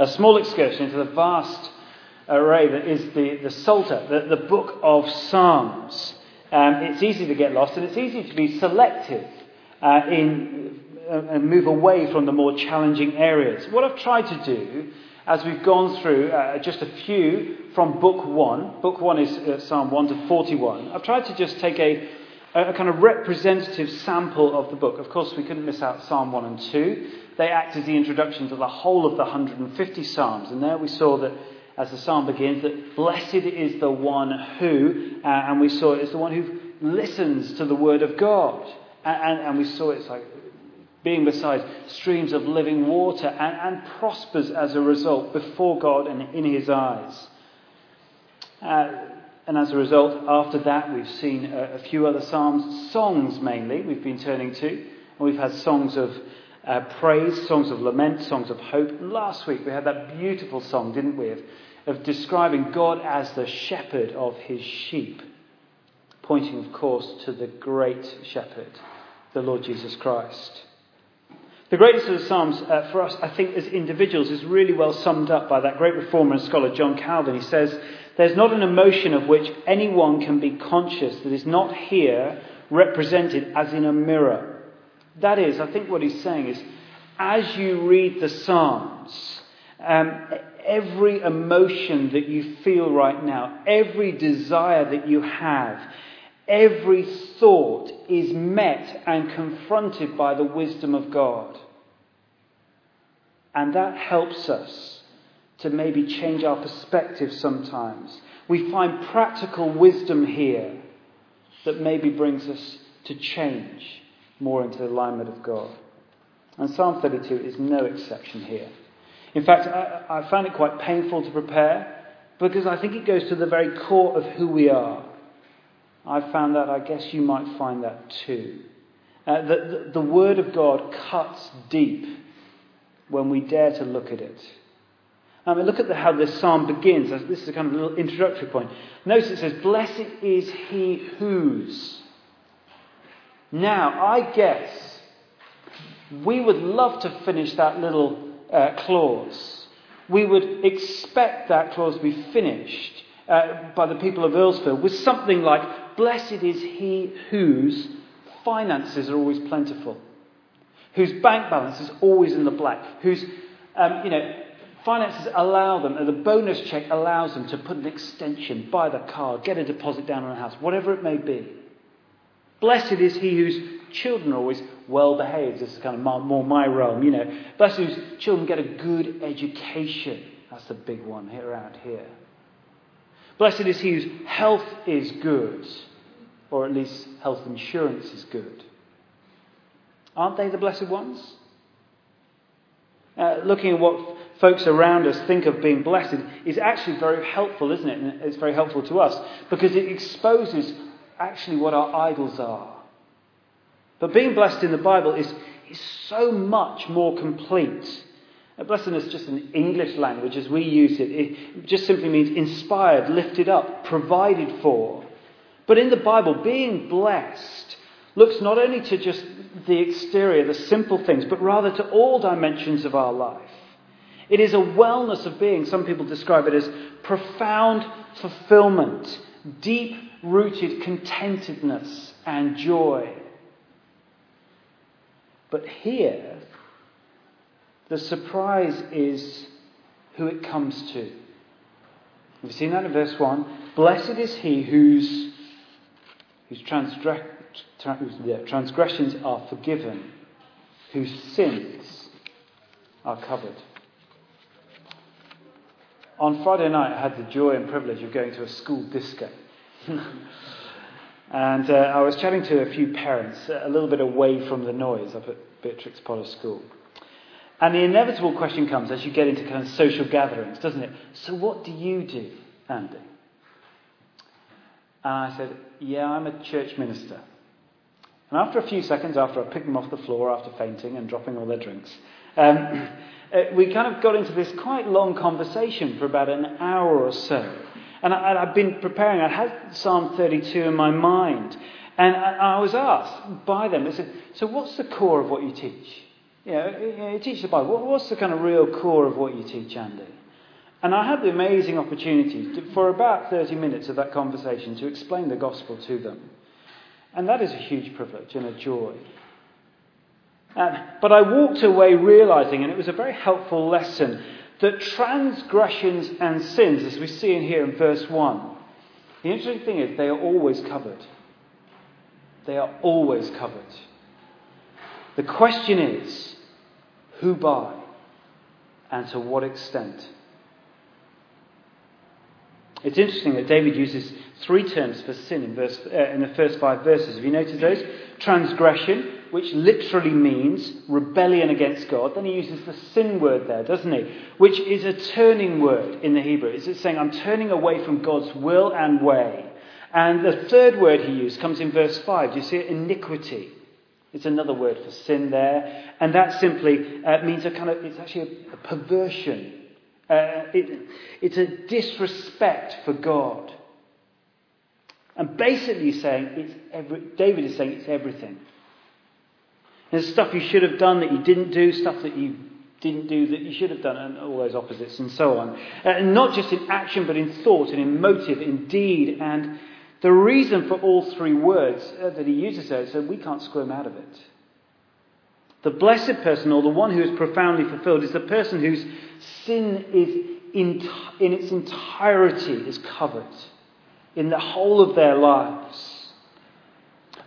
a small excursion into the vast array that is the, the Psalter, the, the book of Psalms. Um, it's easy to get lost and it's easy to be selective uh, in, uh, and move away from the more challenging areas. What I've tried to do as we've gone through uh, just a few from book one, book one is uh, Psalm 1 to 41, I've tried to just take a, a kind of representative sample of the book. Of course, we couldn't miss out Psalm 1 and 2. They act as the introduction to the whole of the 150 Psalms. And there we saw that as the psalm begins, that blessed is the one who, uh, and we saw it's the one who listens to the word of God. And, and, and we saw it's like being beside streams of living water and, and prospers as a result before God and in his eyes. Uh, and as a result, after that, we've seen a, a, few other psalms, songs mainly, we've been turning to. And we've had songs of uh, praise, songs of lament, songs of hope. Last week, we had that beautiful song, didn't we, of, of describing God as the shepherd of his sheep, pointing, of course, to the great shepherd, the Lord Jesus Christ. The greatness of the Psalms uh, for us, I think, as individuals, is really well summed up by that great reformer and scholar, John Calvin. He says, There's not an emotion of which anyone can be conscious that is not here represented as in a mirror. That is, I think what he's saying is, as you read the Psalms, um, every emotion that you feel right now, every desire that you have, every thought is met and confronted by the wisdom of God. And that helps us to maybe change our perspective sometimes. We find practical wisdom here that maybe brings us to change more into the alignment of God. And Psalm 32 is no exception here. In fact, I, I found it quite painful to prepare because I think it goes to the very core of who we are. I found that, I guess you might find that too. Uh, the, the, the Word of God cuts deep when we dare to look at it. I mean, look at the, how this psalm begins. This is a kind of little introductory point. Notice it says, Blessed is he whose. Now, I guess we would love to finish that little uh, clause. We would expect that clause to be finished uh, by the people of Earlsfield with something like, Blessed is he whose finances are always plentiful, whose bank balance is always in the black, whose, um, you know, finances allow them, the bonus check allows them to put an extension, buy the car, get a deposit down on a house, whatever it may be. Blessed is he whose children are always well behaved. This is kind of more my realm, you know. Blessed whose children get a good education. That's the big one here around here. Blessed is he whose health is good, or at least health insurance is good. Aren't they the blessed ones? Uh, looking at what folks around us think of being blessed is actually very helpful, isn't it? And it's very helpful to us because it exposes actually what our idols are. But being blessed in the Bible is, is so much more complete A Blessedness is just an English language as we use it. It just simply means inspired, lifted up, provided for. But in the Bible, being blessed looks not only to just the exterior, the simple things, but rather to all dimensions of our life. It is a wellness of being. Some people describe it as profound fulfillment, deep rooted contentedness and joy. But here, the surprise is who it comes to. We've seen that in verse 1. Blessed is he whose, whose, transgre- whose transgressions are forgiven, whose sins are covered. On Friday night, I had the joy and privilege of going to a school disco. and uh, I was chatting to a few parents, a little bit away from the noise up at Beatrix Potter School. And the inevitable question comes as you get into kind of social gatherings, doesn't it? So, what do you do, Andy? And I said, Yeah, I'm a church minister. And after a few seconds, after I picked them off the floor after fainting and dropping all their drinks, um, uh, we kind of got into this quite long conversation for about an hour or so. And I, have been preparing, I had Psalm 32 in my mind. And I, I was asked by them, I said, So, what's the core of what you teach? You know, you teach the Bible. What's the kind of real core of what you teach, Andy? And I had the amazing opportunity to, for about 30 minutes of that conversation to explain the gospel to them. And that is a huge privilege and a joy. Uh, but I walked away realizing, and it was a very helpful lesson, that transgressions and sins, as we see in here in verse 1, the interesting thing is they are always covered. They are always covered. The question is who by and to what extent? It's interesting that David uses three terms for sin in, verse, uh, in the first five verses. Have you noticed those? Transgression, which literally means rebellion against God. Then he uses the sin word there, doesn't he? Which is a turning word in the Hebrew. It's saying, I'm turning away from God's will and way. And the third word he used comes in verse 5. Do you see it? Iniquity. It's another word for sin there. And that simply uh, means a kind of, it's actually a, a perversion uh, it, it's a disrespect for God. And basically saying it's every, David is saying it's everything. There's stuff you should have done that you didn't do, stuff that you didn't do that you should have done, and all those opposites and so on. Uh, and not just in action, but in thought and in motive, in deed. And the reason for all three words uh, that he uses there is that we can't squirm out of it. The blessed person, or the one who is profoundly fulfilled, is the person whose sin is in, in its entirety is covered in the whole of their lives.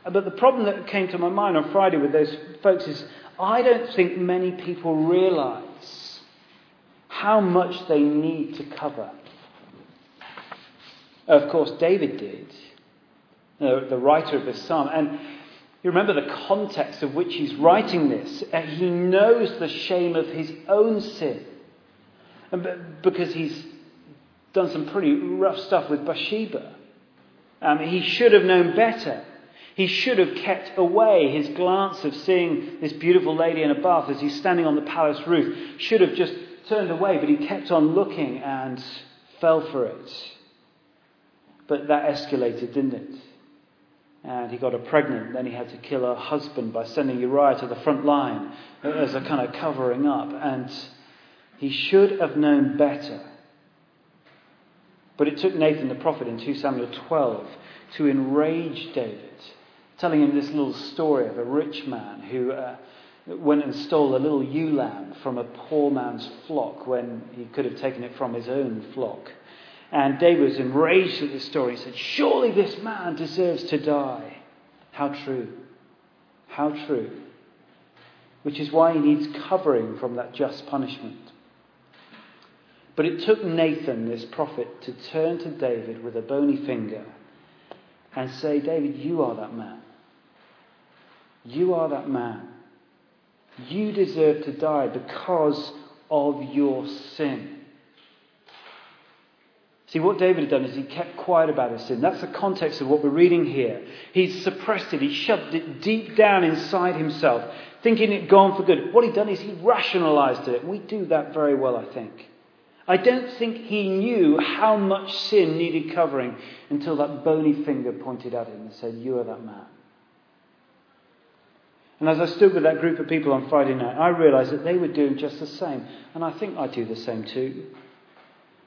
But the problem that came to my mind on Friday with those folks is I don't think many people realize how much they need to cover. Of course, David did, the writer of this psalm. And you remember the context of which he's writing this. Uh, he knows the shame of his own sin. Because he's done some pretty rough stuff with Bathsheba. Um, he should have known better. He should have kept away. His glance of seeing this beautiful lady in a bath as he's standing on the palace roof should have just turned away, but he kept on looking and fell for it. But that escalated, didn't it? and he got her pregnant. Then he had to kill her husband by sending Uriah to the front line as a kind of covering up. And he should have known better. But it took Nathan the prophet in 2 Samuel 12 to enrage David, telling him this little story of a rich man who uh, went and stole a little ewe lamb from a poor man's flock when he could have taken it from his own flock. And David was enraged at this story. He said, Surely this man deserves to die. How true. How true. Which is why he needs covering from that just punishment. But it took Nathan, this prophet, to turn to David with a bony finger and say, David, you are that man. You are that man. You deserve to die because of your sin. See, what David had done is he kept quiet about his sin. That's the context of what we're reading here. He suppressed it, he shoved it deep down inside himself, thinking it gone for good. What he'd done is he rationalized it. We do that very well, I think. I don't think he knew how much sin needed covering until that bony finger pointed at him and said, You are that man. And as I stood with that group of people on Friday night, I realized that they were doing just the same. And I think I do the same too.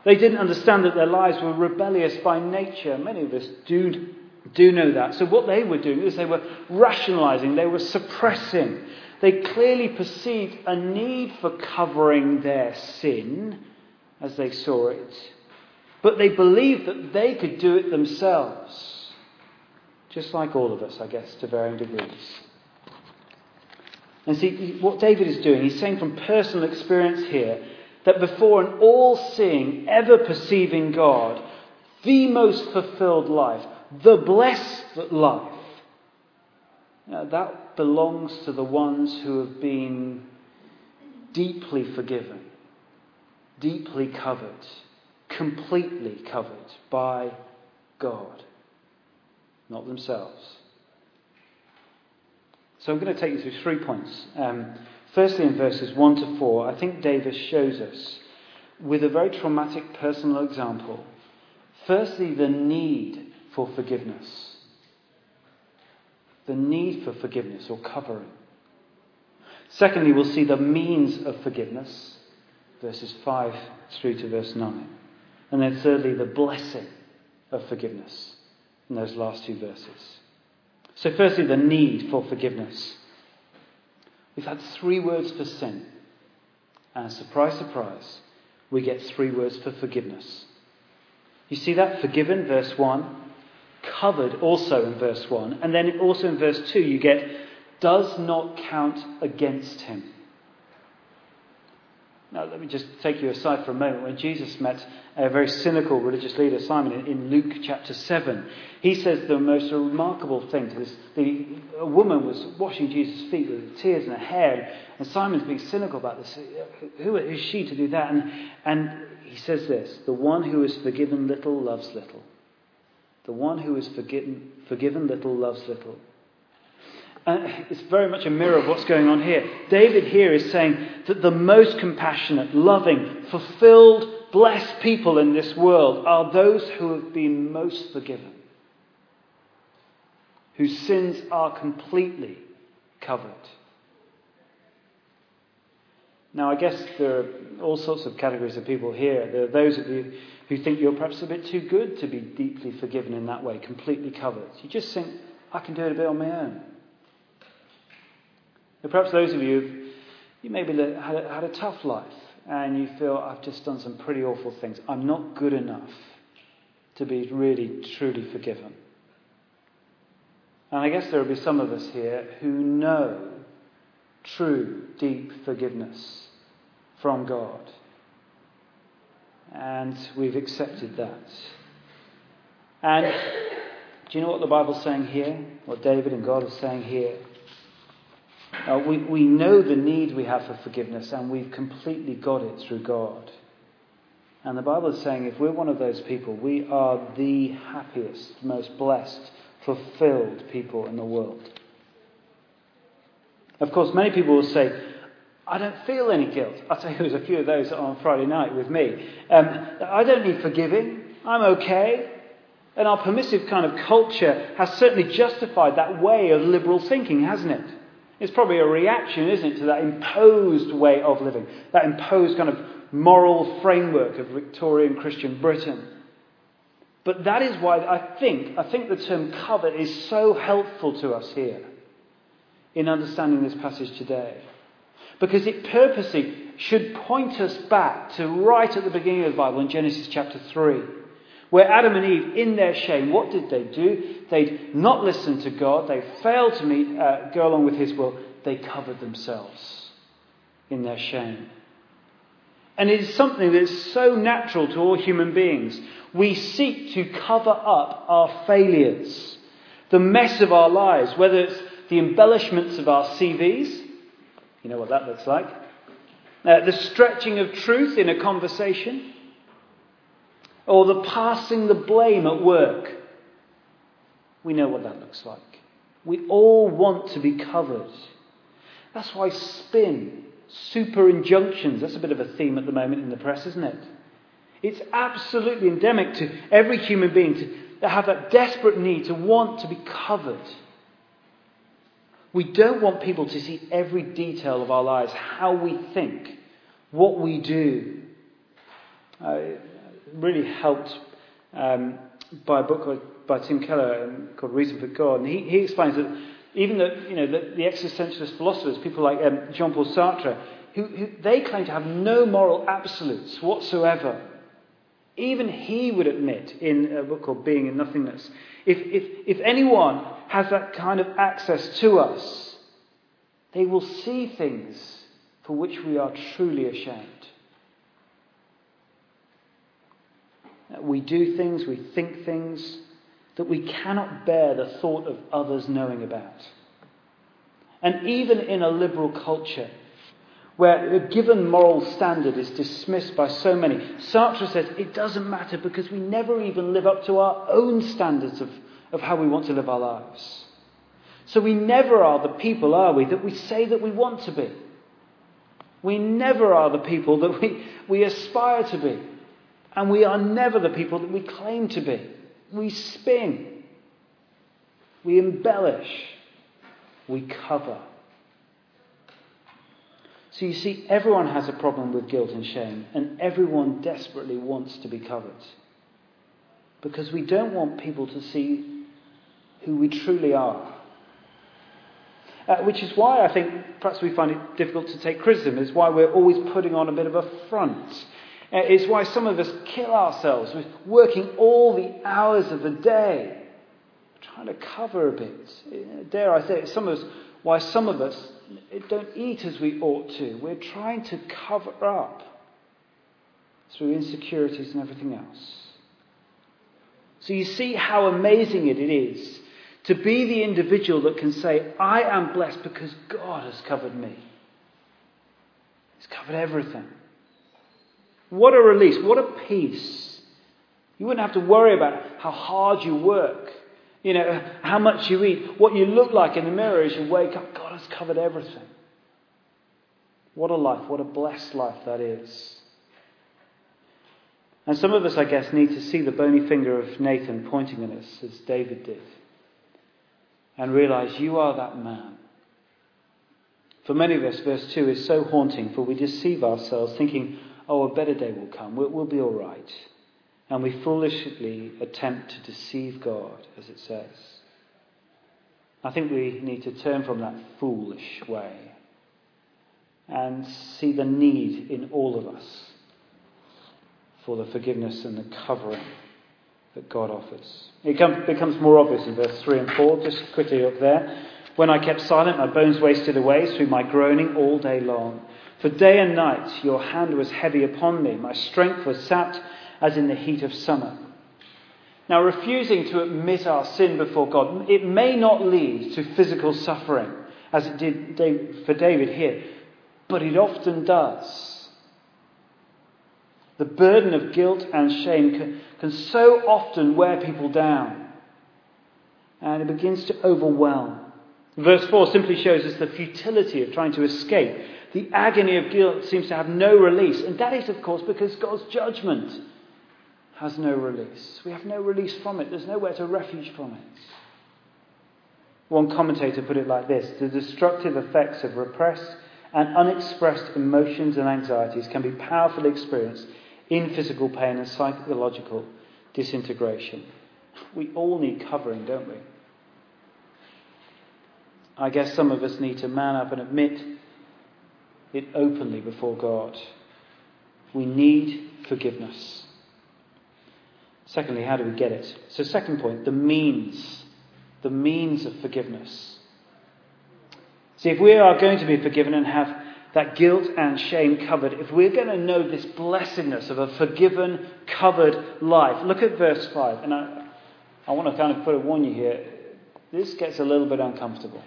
They didn't understand that their lives were rebellious by nature. Many of us do, do know that. So, what they were doing is they were rationalizing, they were suppressing. They clearly perceived a need for covering their sin as they saw it. But they believed that they could do it themselves. Just like all of us, I guess, to varying degrees. And see, what David is doing, he's saying from personal experience here that before an all seeing, ever perceiving God, the most fulfilled life, the blessed life, that belongs to the ones who have been deeply forgiven, deeply covered, completely covered by God, not themselves. So I'm going to take you through three points. Um, Firstly, in verses 1 to 4, I think David shows us, with a very traumatic personal example, firstly, the need for forgiveness. The need for forgiveness or covering. Secondly, we'll see the means of forgiveness, verses 5 through to verse 9. And then thirdly, the blessing of forgiveness in those last two verses. So, firstly, the need for forgiveness. We've had three words for sin. And surprise, surprise, we get three words for forgiveness. You see that? Forgiven, verse 1. Covered also in verse 1. And then also in verse 2, you get does not count against him. Now, let me just take you aside for a moment. When Jesus met a very cynical religious leader, Simon, in Luke chapter 7, he says the most remarkable thing to this. The, a woman was washing Jesus' feet with tears in her hair, and Simon's being cynical about this. Who is she to do that? And, and he says this The one who is forgiven little loves little. The one who is forgiven, forgiven little loves little. Uh, it's very much a mirror of what's going on here. David here is saying that the most compassionate, loving, fulfilled, blessed people in this world are those who have been most forgiven, whose sins are completely covered. Now, I guess there are all sorts of categories of people here. There are those of you who think you're perhaps a bit too good to be deeply forgiven in that way, completely covered. You just think, I can do it a bit on my own. But perhaps those of you, you maybe had a, had a tough life and you feel, I've just done some pretty awful things. I'm not good enough to be really, truly forgiven. And I guess there will be some of us here who know true, deep forgiveness from God. And we've accepted that. And do you know what the Bible's saying here? What David and God are saying here? Uh, we, we know the need we have for forgiveness, and we've completely got it through God. And the Bible is saying if we're one of those people, we are the happiest, most blessed, fulfilled people in the world. Of course, many people will say, I don't feel any guilt. I'll tell you, there was a few of those on Friday night with me. Um, I don't need forgiving. I'm okay. And our permissive kind of culture has certainly justified that way of liberal thinking, hasn't it? It's probably a reaction, isn't it, to that imposed way of living, that imposed kind of moral framework of Victorian Christian Britain. But that is why I think, I think the term cover is so helpful to us here in understanding this passage today. Because it purposely should point us back to right at the beginning of the Bible in Genesis chapter 3 where Adam and Eve, in their shame, what did they do? They'd not listened to God. They failed to meet, uh, go along with His will. They covered themselves in their shame. And it is something that is so natural to all human beings. We seek to cover up our failures, the mess of our lives, whether it's the embellishments of our CVs, you know what that looks like, uh, the stretching of truth in a conversation, or the passing the blame at work. We know what that looks like. We all want to be covered. That's why spin, super injunctions, that's a bit of a theme at the moment in the press, isn't it? It's absolutely endemic to every human being to have that desperate need to want to be covered. We don't want people to see every detail of our lives, how we think, what we do. Uh, really helped um, by a book by Tim Keller um, called Reason for God. And he, he explains that even the, you know, the, the existentialist philosophers, people like um, Jean Paul Sartre, who, who, they claim to have no moral absolutes whatsoever. Even he would admit in a book called Being and Nothingness if, if, if anyone has that kind of access to us, they will see things for which we are truly ashamed. We do things, we think things that we cannot bear the thought of others knowing about. And even in a liberal culture, where a given moral standard is dismissed by so many, Sartre says it doesn't matter because we never even live up to our own standards of, of how we want to live our lives. So we never are the people, are we, that we say that we want to be. We never are the people that we, we aspire to be. And we are never the people that we claim to be. We spin. We embellish. We cover. So you see, everyone has a problem with guilt and shame, and everyone desperately wants to be covered. Because we don't want people to see who we truly are. Uh, which is why I think perhaps we find it difficult to take criticism, is why we're always putting on a bit of a front. Uh, it's why some of us kill ourselves with working all the hours of the day, trying to cover a bit. Uh, dare I say it, some of us, why some of us don't eat as we ought to. We're trying to cover up through insecurities and everything else. So you see how amazing it is to be the individual that can say, I am blessed because God has covered me. He's covered everything. What a release. What a peace. You wouldn't have to worry about how hard you work, you know, how much you eat, what you look like in the mirror as you wake up. God has covered everything. What a life. What a blessed life that is. And some of us, I guess, need to see the bony finger of Nathan pointing at us, as David did and realize you are that man. For many of us, verse 2 is so haunting, for we deceive ourselves thinking, oh, a better day will come, we'll, we'll be all right. And we foolishly attempt to deceive God, as it says. I think we need to turn from that foolish way and see the need in all of us for the forgiveness and the covering that God offers. It becomes more obvious in verse 3 and 4, just quickly up there. When I kept silent, my bones wasted away through my groaning all day long. For day and night your hand was heavy upon me. My strength was sapped as in the heat of summer. Now, refusing to admit our sin before God, it may not lead to physical suffering, as it did for David here, but it often does. The burden of guilt and shame can, can so often wear people down. And it begins to overwhelm. Verse 4 simply shows us the futility of trying to escape. The agony of guilt seems to have no release. And that is, of course, because God's judgment has no release. We have no release from it, there's nowhere to refuge from it. One commentator put it like this The destructive effects of repressed and unexpressed emotions and anxieties can be powerfully experienced in physical pain and psychological disintegration. We all need covering, don't we? I guess some of us need to man up and admit it openly before God. We need forgiveness. Secondly, how do we get it? So, second point, the means. The means of forgiveness. See, if we are going to be forgiven and have that guilt and shame covered, if we're going to know this blessedness of a forgiven, covered life, look at verse 5. And I, I want to kind of put a warning here. This gets a little bit uncomfortable.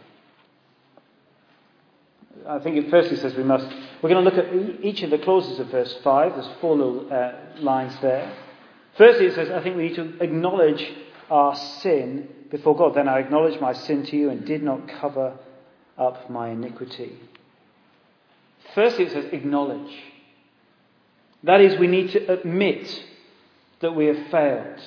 I think it firstly says we must. We're going to look at each of the clauses of verse 5. There's four little uh, lines there. Firstly, it says, I think we need to acknowledge our sin before God. Then I acknowledge my sin to you and did not cover up my iniquity. Firstly, it says acknowledge. That is, we need to admit that we have failed,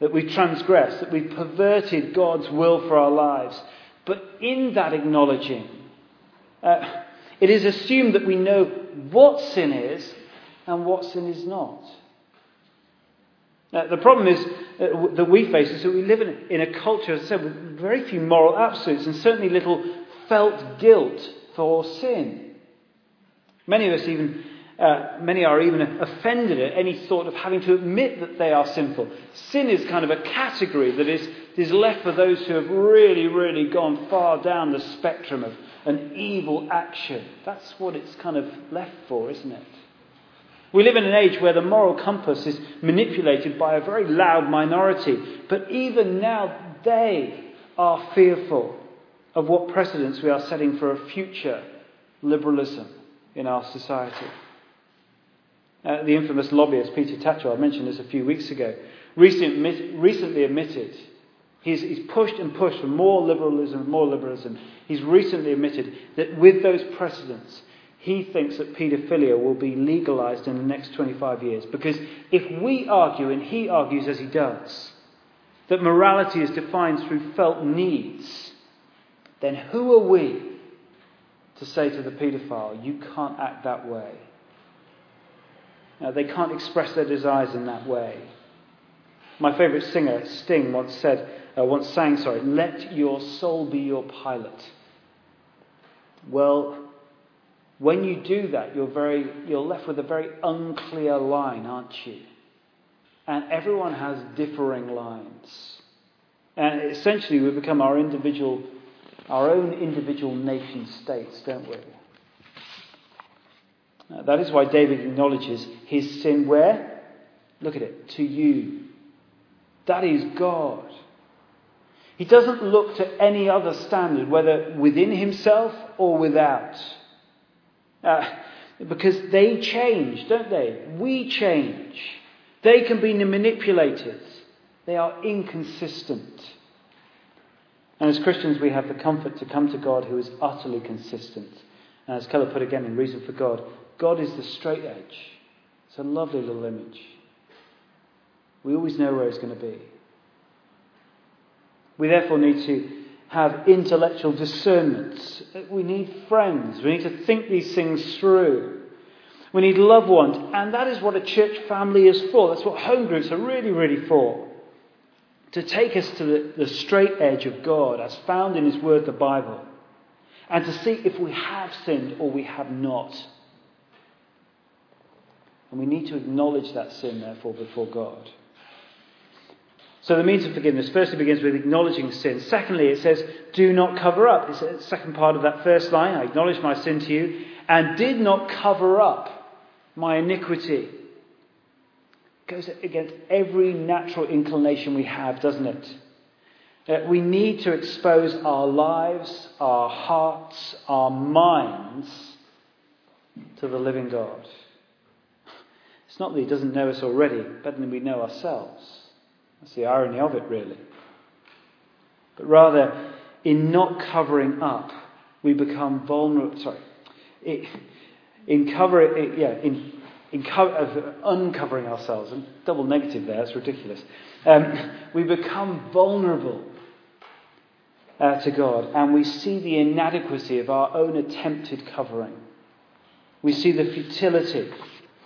that we've transgressed, that we've perverted God's will for our lives. But in that acknowledging, uh, it is assumed that we know what sin is and what sin is not. Uh, the problem is uh, that we face is that we live in, in a culture, as I said, with very few moral absolutes and certainly little felt guilt for sin. Many of us even, uh, many are even offended at any thought of having to admit that they are sinful. Sin is kind of a category that is, is left for those who have really, really gone far down the spectrum of an evil action. That's what it's kind of left for, isn't it? We live in an age where the moral compass is manipulated by a very loud minority, but even now they are fearful of what precedents we are setting for a future liberalism in our society. Uh, the infamous lobbyist Peter Tatchell, I mentioned this a few weeks ago, recently, recently admitted he's, he's pushed and pushed for more liberalism, more liberalism. He's recently admitted that with those precedents, he thinks that paedophilia will be legalized in the next 25 years. Because if we argue, and he argues as he does, that morality is defined through felt needs, then who are we to say to the paedophile, You can't act that way. Now, they can't express their desires in that way. My favourite singer, Sting, once said, uh, once sang, sorry, let your soul be your pilot. Well, when you do that, you're, very, you're left with a very unclear line, aren't you? And everyone has differing lines. And essentially, we become our individual, our own individual nation states, don't we? Uh, that is why David acknowledges his sin where? Look at it. To you. That is God. He doesn't look to any other standard, whether within himself or without. Uh, because they change, don't they? We change. They can be manipulated. They are inconsistent. And as Christians, we have the comfort to come to God who is utterly consistent. And as Keller put again in Reason for God, God is the straight edge. It's a lovely little image. We always know where it's going to be. We therefore need to have intellectual discernment. We need friends. We need to think these things through. We need loved ones. And that is what a church family is for. That's what home groups are really, really for. To take us to the, the straight edge of God as found in His Word, the Bible. And to see if we have sinned or we have not. And we need to acknowledge that sin, therefore, before God. So the means of forgiveness firstly begins with acknowledging sin. Secondly, it says, do not cover up. It's the second part of that first line. I acknowledge my sin to you and did not cover up my iniquity. It goes against every natural inclination we have, doesn't it? Uh, we need to expose our lives, our hearts, our minds to the living God. It's not that He doesn't know us already, better than we know ourselves. That's the irony of it, really. But rather, in not covering up, we become vulnerable. Sorry. It, in cover, it, yeah, in, in co- uncovering ourselves, and double negative there, that's ridiculous. Um, we become vulnerable uh, to God, and we see the inadequacy of our own attempted covering. We see the futility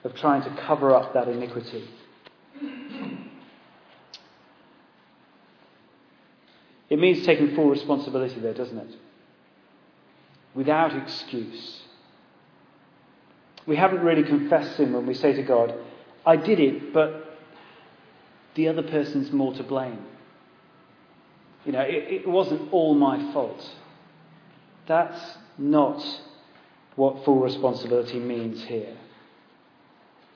of trying to cover up that iniquity. It means taking full responsibility there, doesn't it? Without excuse. We haven't really confessed sin when we say to God, I did it, but the other person's more to blame. You know, it, it wasn't all my fault. That's not what full responsibility means here.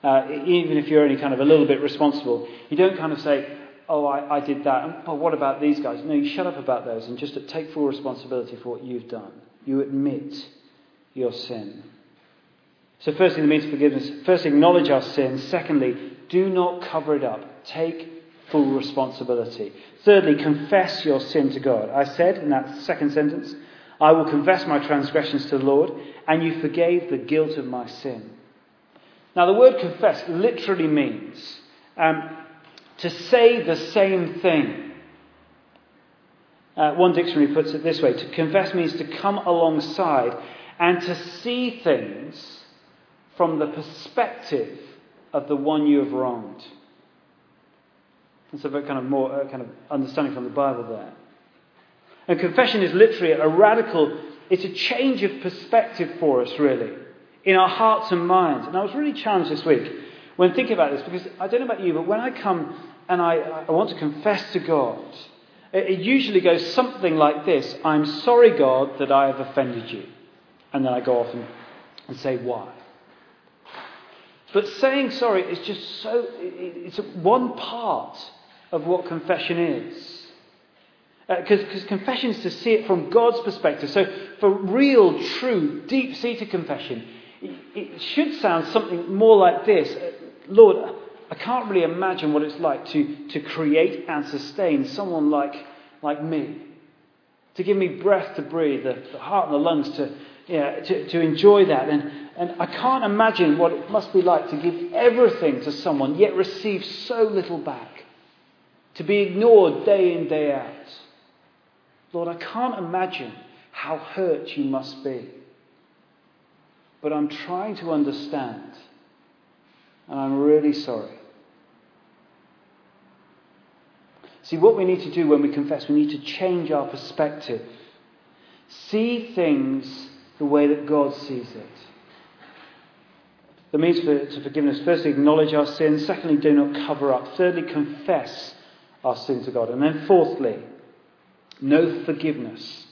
Uh, even if you're only kind of a little bit responsible, you don't kind of say, oh, I, I did that. But what about these guys? No, you shut up about those and just take full responsibility for what you've done. You admit your sin. So, firstly, the means of forgiveness. First, acknowledge our sin. Secondly, do not cover it up. Take full responsibility. Thirdly, confess your sin to God. I said in that second sentence, I will confess my transgressions to the Lord, and you forgave the guilt of my sin. Now, the word confess literally means um, to say the same thing. Uh, one dictionary puts it this way to confess means to come alongside and to see things from the perspective of the one you have wronged. That's a kind of more uh, kind of understanding from the Bible there. And confession is literally a radical, it's a change of perspective for us, really, in our hearts and minds. And I was really challenged this week when thinking about this, because I don't know about you, but when I come and I, I want to confess to God, it, it usually goes something like this I'm sorry, God, that I have offended you. And then I go off and, and say why. But saying sorry is just so, it, it's one part of what confession is. Because uh, confession is to see it from God's perspective. So, for real, true, deep seated confession, it, it should sound something more like this Lord, I can't really imagine what it's like to, to create and sustain someone like, like me. To give me breath to breathe, the, the heart and the lungs to, yeah, to, to enjoy that. And, and I can't imagine what it must be like to give everything to someone, yet receive so little back. To be ignored day in, day out. Lord, I can't imagine how hurt you must be. but I'm trying to understand. And I'm really sorry. See, what we need to do when we confess, we need to change our perspective. See things the way that God sees it. The means for, to forgiveness firstly, acknowledge our sins. Secondly, do not cover up. Thirdly, confess our sin to God. And then fourthly, no forgiveness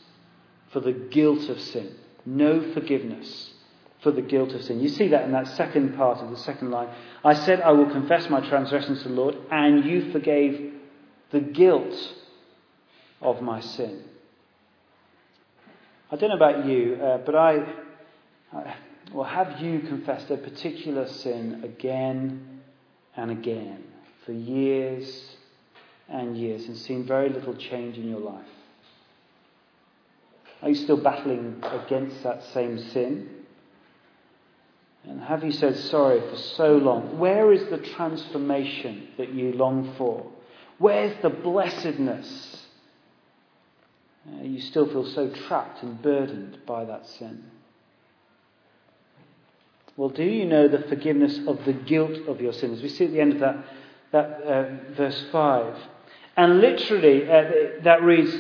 for the guilt of sin. No forgiveness for the guilt of sin. You see that in that second part of the second line. I said, I will confess my transgressions to the Lord, and you forgave the guilt of my sin. I don't know about you, uh, but I, I, well, have you confessed a particular sin again and again for years and years and seen very little change in your life? Are you still battling against that same sin? And have you said sorry for so long? Where is the transformation that you long for? Where's the blessedness? Uh, you still feel so trapped and burdened by that sin. Well, do you know the forgiveness of the guilt of your sins? We see at the end of that, that uh, verse 5. And literally, uh, that reads,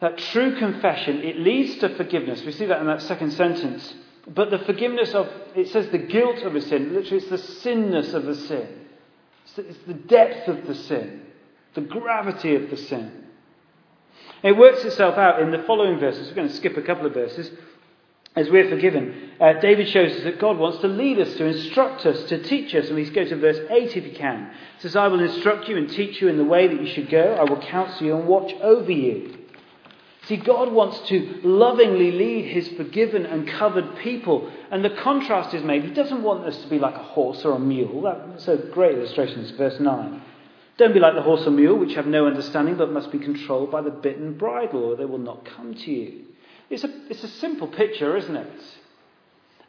that true confession, it leads to forgiveness. We see that in that second sentence. But the forgiveness of, it says the guilt of a sin, literally it's the sinness of the sin. It's the depth of the sin, the gravity of the sin. It works itself out in the following verses. We're going to skip a couple of verses as we're forgiven. Uh, David shows us that God wants to lead us, to instruct us, to teach us. And we go to verse 8 if you can. Says, I will instruct you and teach you in the way that you should go. I will counsel you and watch over you. See, God wants to lovingly lead his forgiven and covered people. And the contrast is made. He doesn't want us to be like a horse or a mule. That's a great illustration. It's verse 9. Don't be like the horse or mule, which have no understanding, but must be controlled by the bit and bridle, or they will not come to you. It's a, it's a simple picture, isn't it?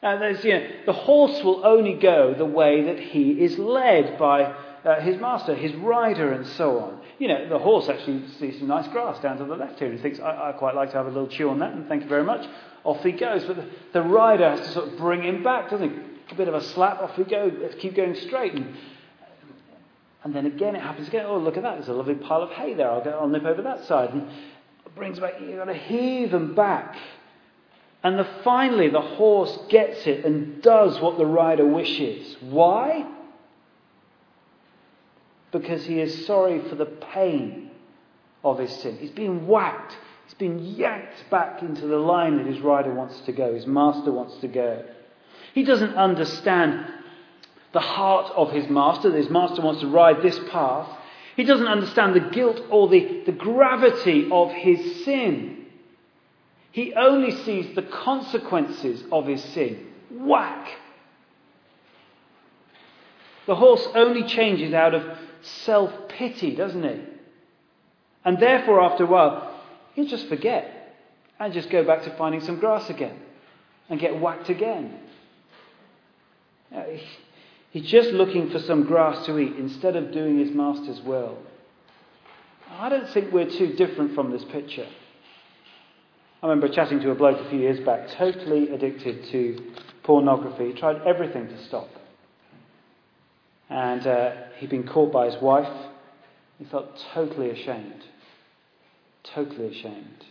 And there's, you know, the horse will only go the way that he is led by uh, his master, his rider, and so on. You know, the horse actually sees some nice grass down to the left here, and thinks, I, I quite like to have a little chew on that, and thank you very much. Off he goes. But the, the rider has to sort of bring him back, doesn't he? A bit of a slap, off we go. Let's keep going straight. And, and then again it happens again. Oh, look at that. There's a lovely pile of hay there. I'll, go, I'll nip over that side. And brings back, you've got to heave him back. And the, finally, the horse gets it and does what the rider wishes. Why? Because he is sorry for the pain of his sin. He's been whacked. He's been yanked back into the line that his rider wants to go, his master wants to go. He doesn't understand the heart of his master. His master wants to ride this path. He doesn't understand the guilt or the, the gravity of his sin. He only sees the consequences of his sin. Whack! The horse only changes out of self pity, doesn't he? And therefore, after a while, he'll just forget and just go back to finding some grass again and get whacked again. He's just looking for some grass to eat instead of doing his master's will. I don't think we're too different from this picture. I remember chatting to a bloke a few years back, totally addicted to pornography, he tried everything to stop. And uh, he'd been caught by his wife. He felt totally ashamed. Totally ashamed.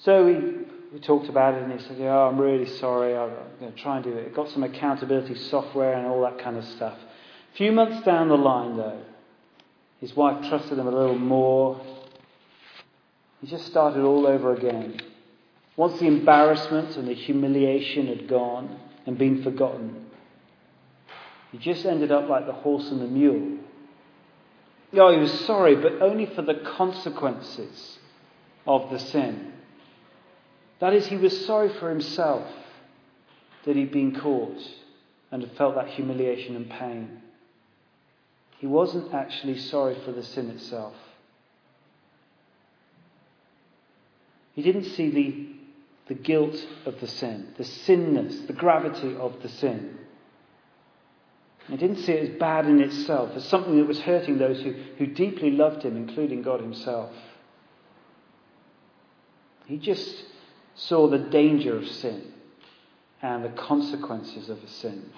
So we we talked about it, and he said, "Yeah, oh, I'm really sorry. I'm going to try and do it." Got some accountability software and all that kind of stuff. A few months down the line, though, his wife trusted him a little more. He just started all over again. Once the embarrassment and the humiliation had gone and been forgotten, he just ended up like the horse and the mule. Oh, he was sorry, but only for the consequences of the sin. That is, he was sorry for himself that he'd been caught and had felt that humiliation and pain. He wasn't actually sorry for the sin itself. He didn't see the, the guilt of the sin, the sinness, the gravity of the sin. He didn't see it as bad in itself, as something that was hurting those who, who deeply loved him, including God himself. He just saw the danger of sin and the consequences of a sin.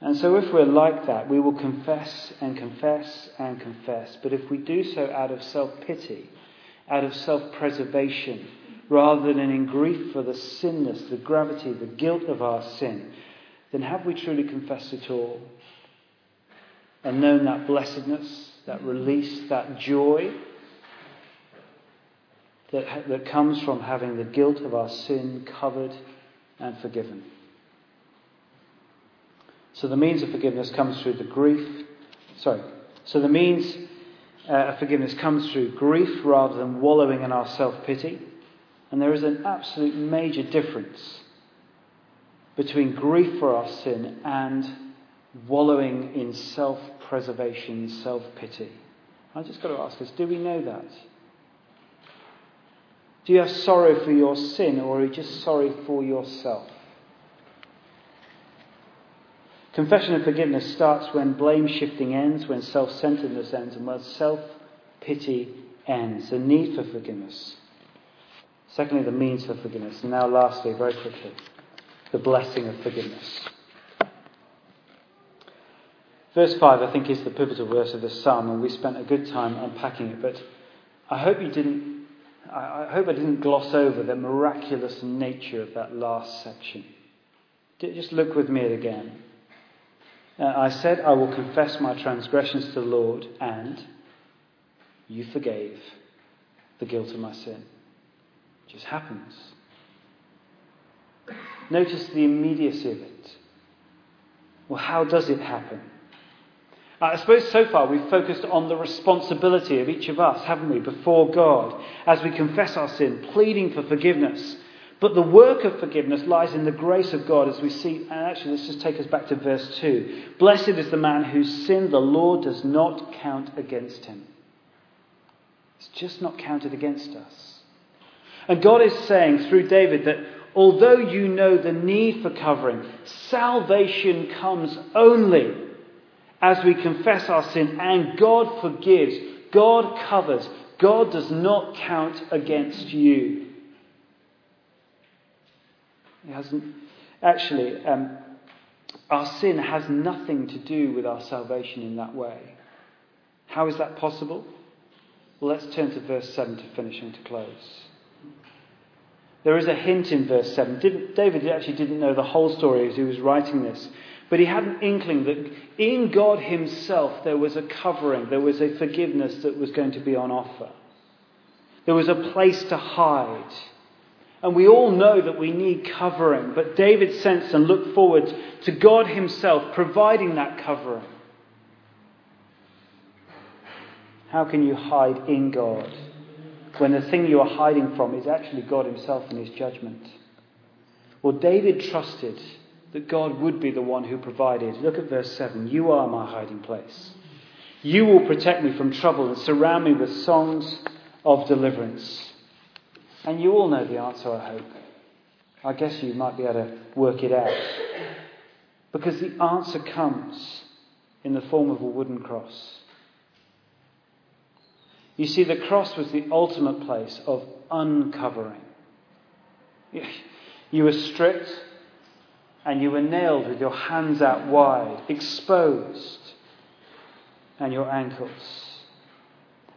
And so, if we're like that, we will confess and confess and confess. But if we do so out of self pity, out of self preservation, rather than in grief for the sinness, the gravity, the guilt of our sin, then have we truly confessed it all? And known that blessedness, that release, that joy that, that comes from having the guilt of our sin covered and forgiven? So the means of forgiveness comes through the grief. Sorry. So the means uh, of forgiveness comes through grief rather than wallowing in our self pity. And there is an absolute major difference between grief for our sin and wallowing in self preservation, self pity. I just got to ask us do we know that? Do you have sorrow for your sin or are you just sorry for yourself? Confession and forgiveness starts when blame shifting ends, when self centeredness ends, and when self pity ends. The need for forgiveness. Secondly, the means for forgiveness. And now, lastly, very quickly, the blessing of forgiveness. Verse 5, I think, is the pivotal verse of this psalm, and we spent a good time unpacking it. But I hope you didn't, I hope I didn't gloss over the miraculous nature of that last section. Just look with me again. Uh, I said, I will confess my transgressions to the Lord, and you forgave the guilt of my sin It just happens. Notice the immediacy of it. Well, how does it happen? Uh, I suppose so far we've focused on the responsibility of each of us, haven't we, before God, as we confess our sin, pleading for forgiveness. But the work of forgiveness lies in the grace of God, as we see. And actually, let's just take us back to verse 2. Blessed is the man whose sin the Lord does not count against him. It's just not counted against us. And God is saying through David that although you know the need for covering, salvation comes only as we confess our sin and God forgives, God covers, God does not count against you. He hasn't. Actually, um, our sin has nothing to do with our salvation in that way. How is that possible? Well, let's turn to verse 7 to finish and to close. There is a hint in verse 7. Didn't, David actually didn't know the whole story as he was writing this, but he had an inkling that in God Himself there was a covering, there was a forgiveness that was going to be on offer. There was a place to hide. And we all know that we need covering, but David sensed and looked forward to God Himself providing that covering. How can you hide in God? When the thing you are hiding from is actually God Himself and His judgment. Well, David trusted that God would be the one who provided. Look at verse 7 You are my hiding place. You will protect me from trouble and surround me with songs of deliverance. And you all know the answer, I hope. I guess you might be able to work it out. Because the answer comes in the form of a wooden cross. You see, the cross was the ultimate place of uncovering. You were stripped and you were nailed with your hands out wide, exposed, and your ankles.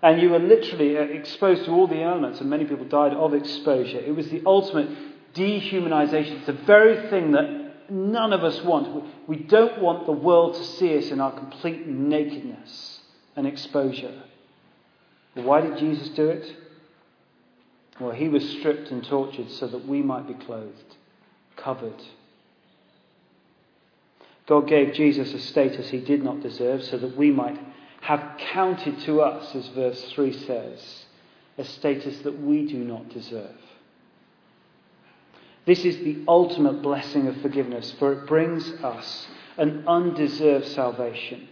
And you were literally uh, exposed to all the elements, and many people died of exposure. It was the ultimate dehumanization. It's the very thing that none of us want. We don't want the world to see us in our complete nakedness and exposure. Why did Jesus do it? Well, he was stripped and tortured so that we might be clothed, covered. God gave Jesus a status he did not deserve so that we might have counted to us, as verse 3 says, a status that we do not deserve. This is the ultimate blessing of forgiveness, for it brings us an undeserved salvation.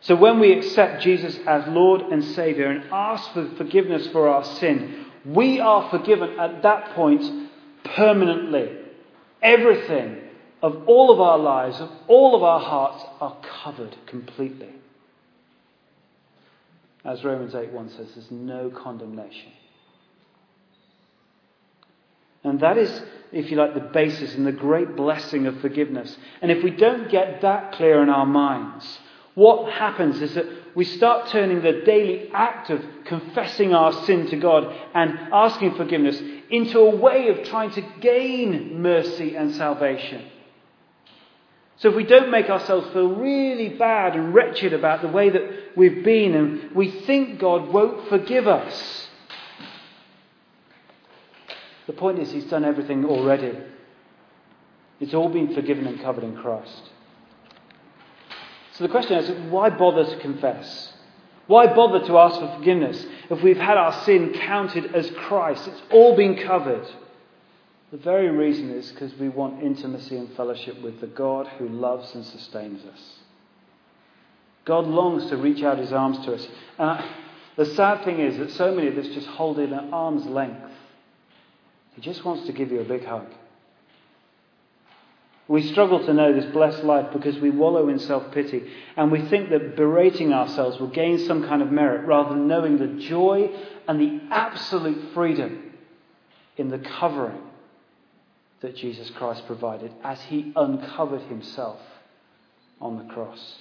So when we accept Jesus as Lord and Savior and ask for forgiveness for our sin, we are forgiven at that point permanently. Everything of all of our lives, of all of our hearts, are covered completely. As Romans 8 1 says, there's no condemnation. And that is if you like, the basis and the great blessing of forgiveness. And if we don't get that clear in our minds, what happens is that we start turning the daily act of confessing our sin to God and asking forgiveness into a way of trying to gain mercy and salvation. So if we don't make ourselves feel really bad and wretched about the way that we've been and we think God won't forgive us, the point is He's done everything already. It's all been forgiven and covered in Christ. So the question is why bother to confess? Why bother to ask for forgiveness if we've had our sin counted as Christ? It's all been covered. The very reason is because we want intimacy and fellowship with the God who loves and sustains us. God longs to reach out his arms to us. The sad thing is that so many of us just hold it at arm's length. He just wants to give you a big hug. We struggle to know this blessed life because we wallow in self pity and we think that berating ourselves will gain some kind of merit rather than knowing the joy and the absolute freedom in the covering that Jesus Christ provided as he uncovered himself on the cross.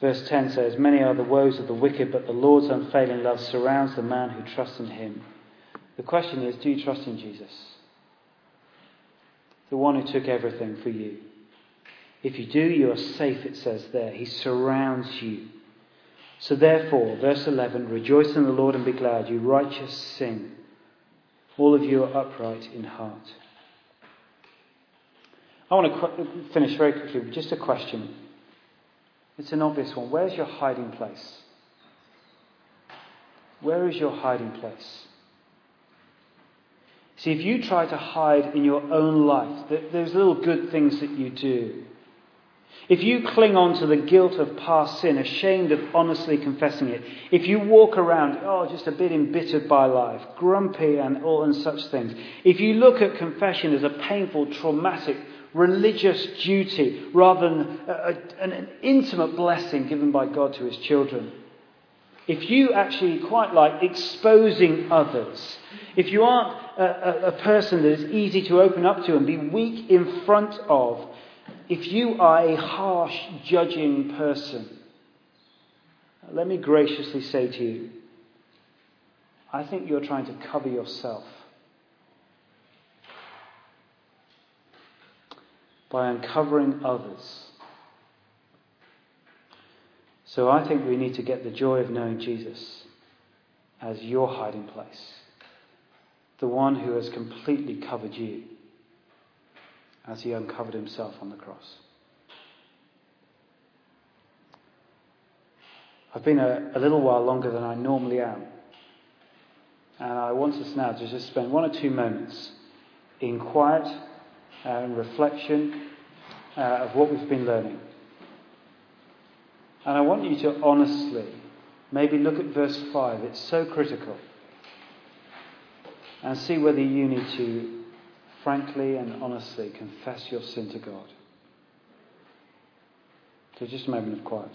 Verse 10 says, Many are the woes of the wicked, but the Lord's unfailing love surrounds the man who trusts in him. The question is do you trust in Jesus? The one who took everything for you. If you do, you are safe, it says there. He surrounds you. So therefore, verse 11 Rejoice in the Lord and be glad, you righteous sing. All of you are upright in heart. I want to finish very quickly with just a question. It's an obvious one. Where's your hiding place? Where is your hiding place? See, if you try to hide in your own life, there's little good things that you do. If you cling on to the guilt of past sin, ashamed of honestly confessing it, if you walk around, oh, just a bit embittered by life, grumpy and all and such things, if you look at confession as a painful, traumatic, religious duty rather than a, a, an intimate blessing given by God to his children, if you actually quite like exposing others, if you aren't a, a, person that is easy to open up to and be weak in front of, if you are a harsh, judging person, let me graciously say to you, I think you're trying to cover yourself by uncovering others. So I think we need to get the joy of knowing Jesus as your hiding place the one who has completely covered you as he uncovered himself on the cross. I've been a, a, little while longer than I normally am. And I want us now to just spend one or two moments in quiet uh, and reflection uh, of what we've been learning. And I want you to honestly maybe look at verse 5. It's so critical and see whether you need to frankly and honestly confess your sin to God. So just a moment of quiet.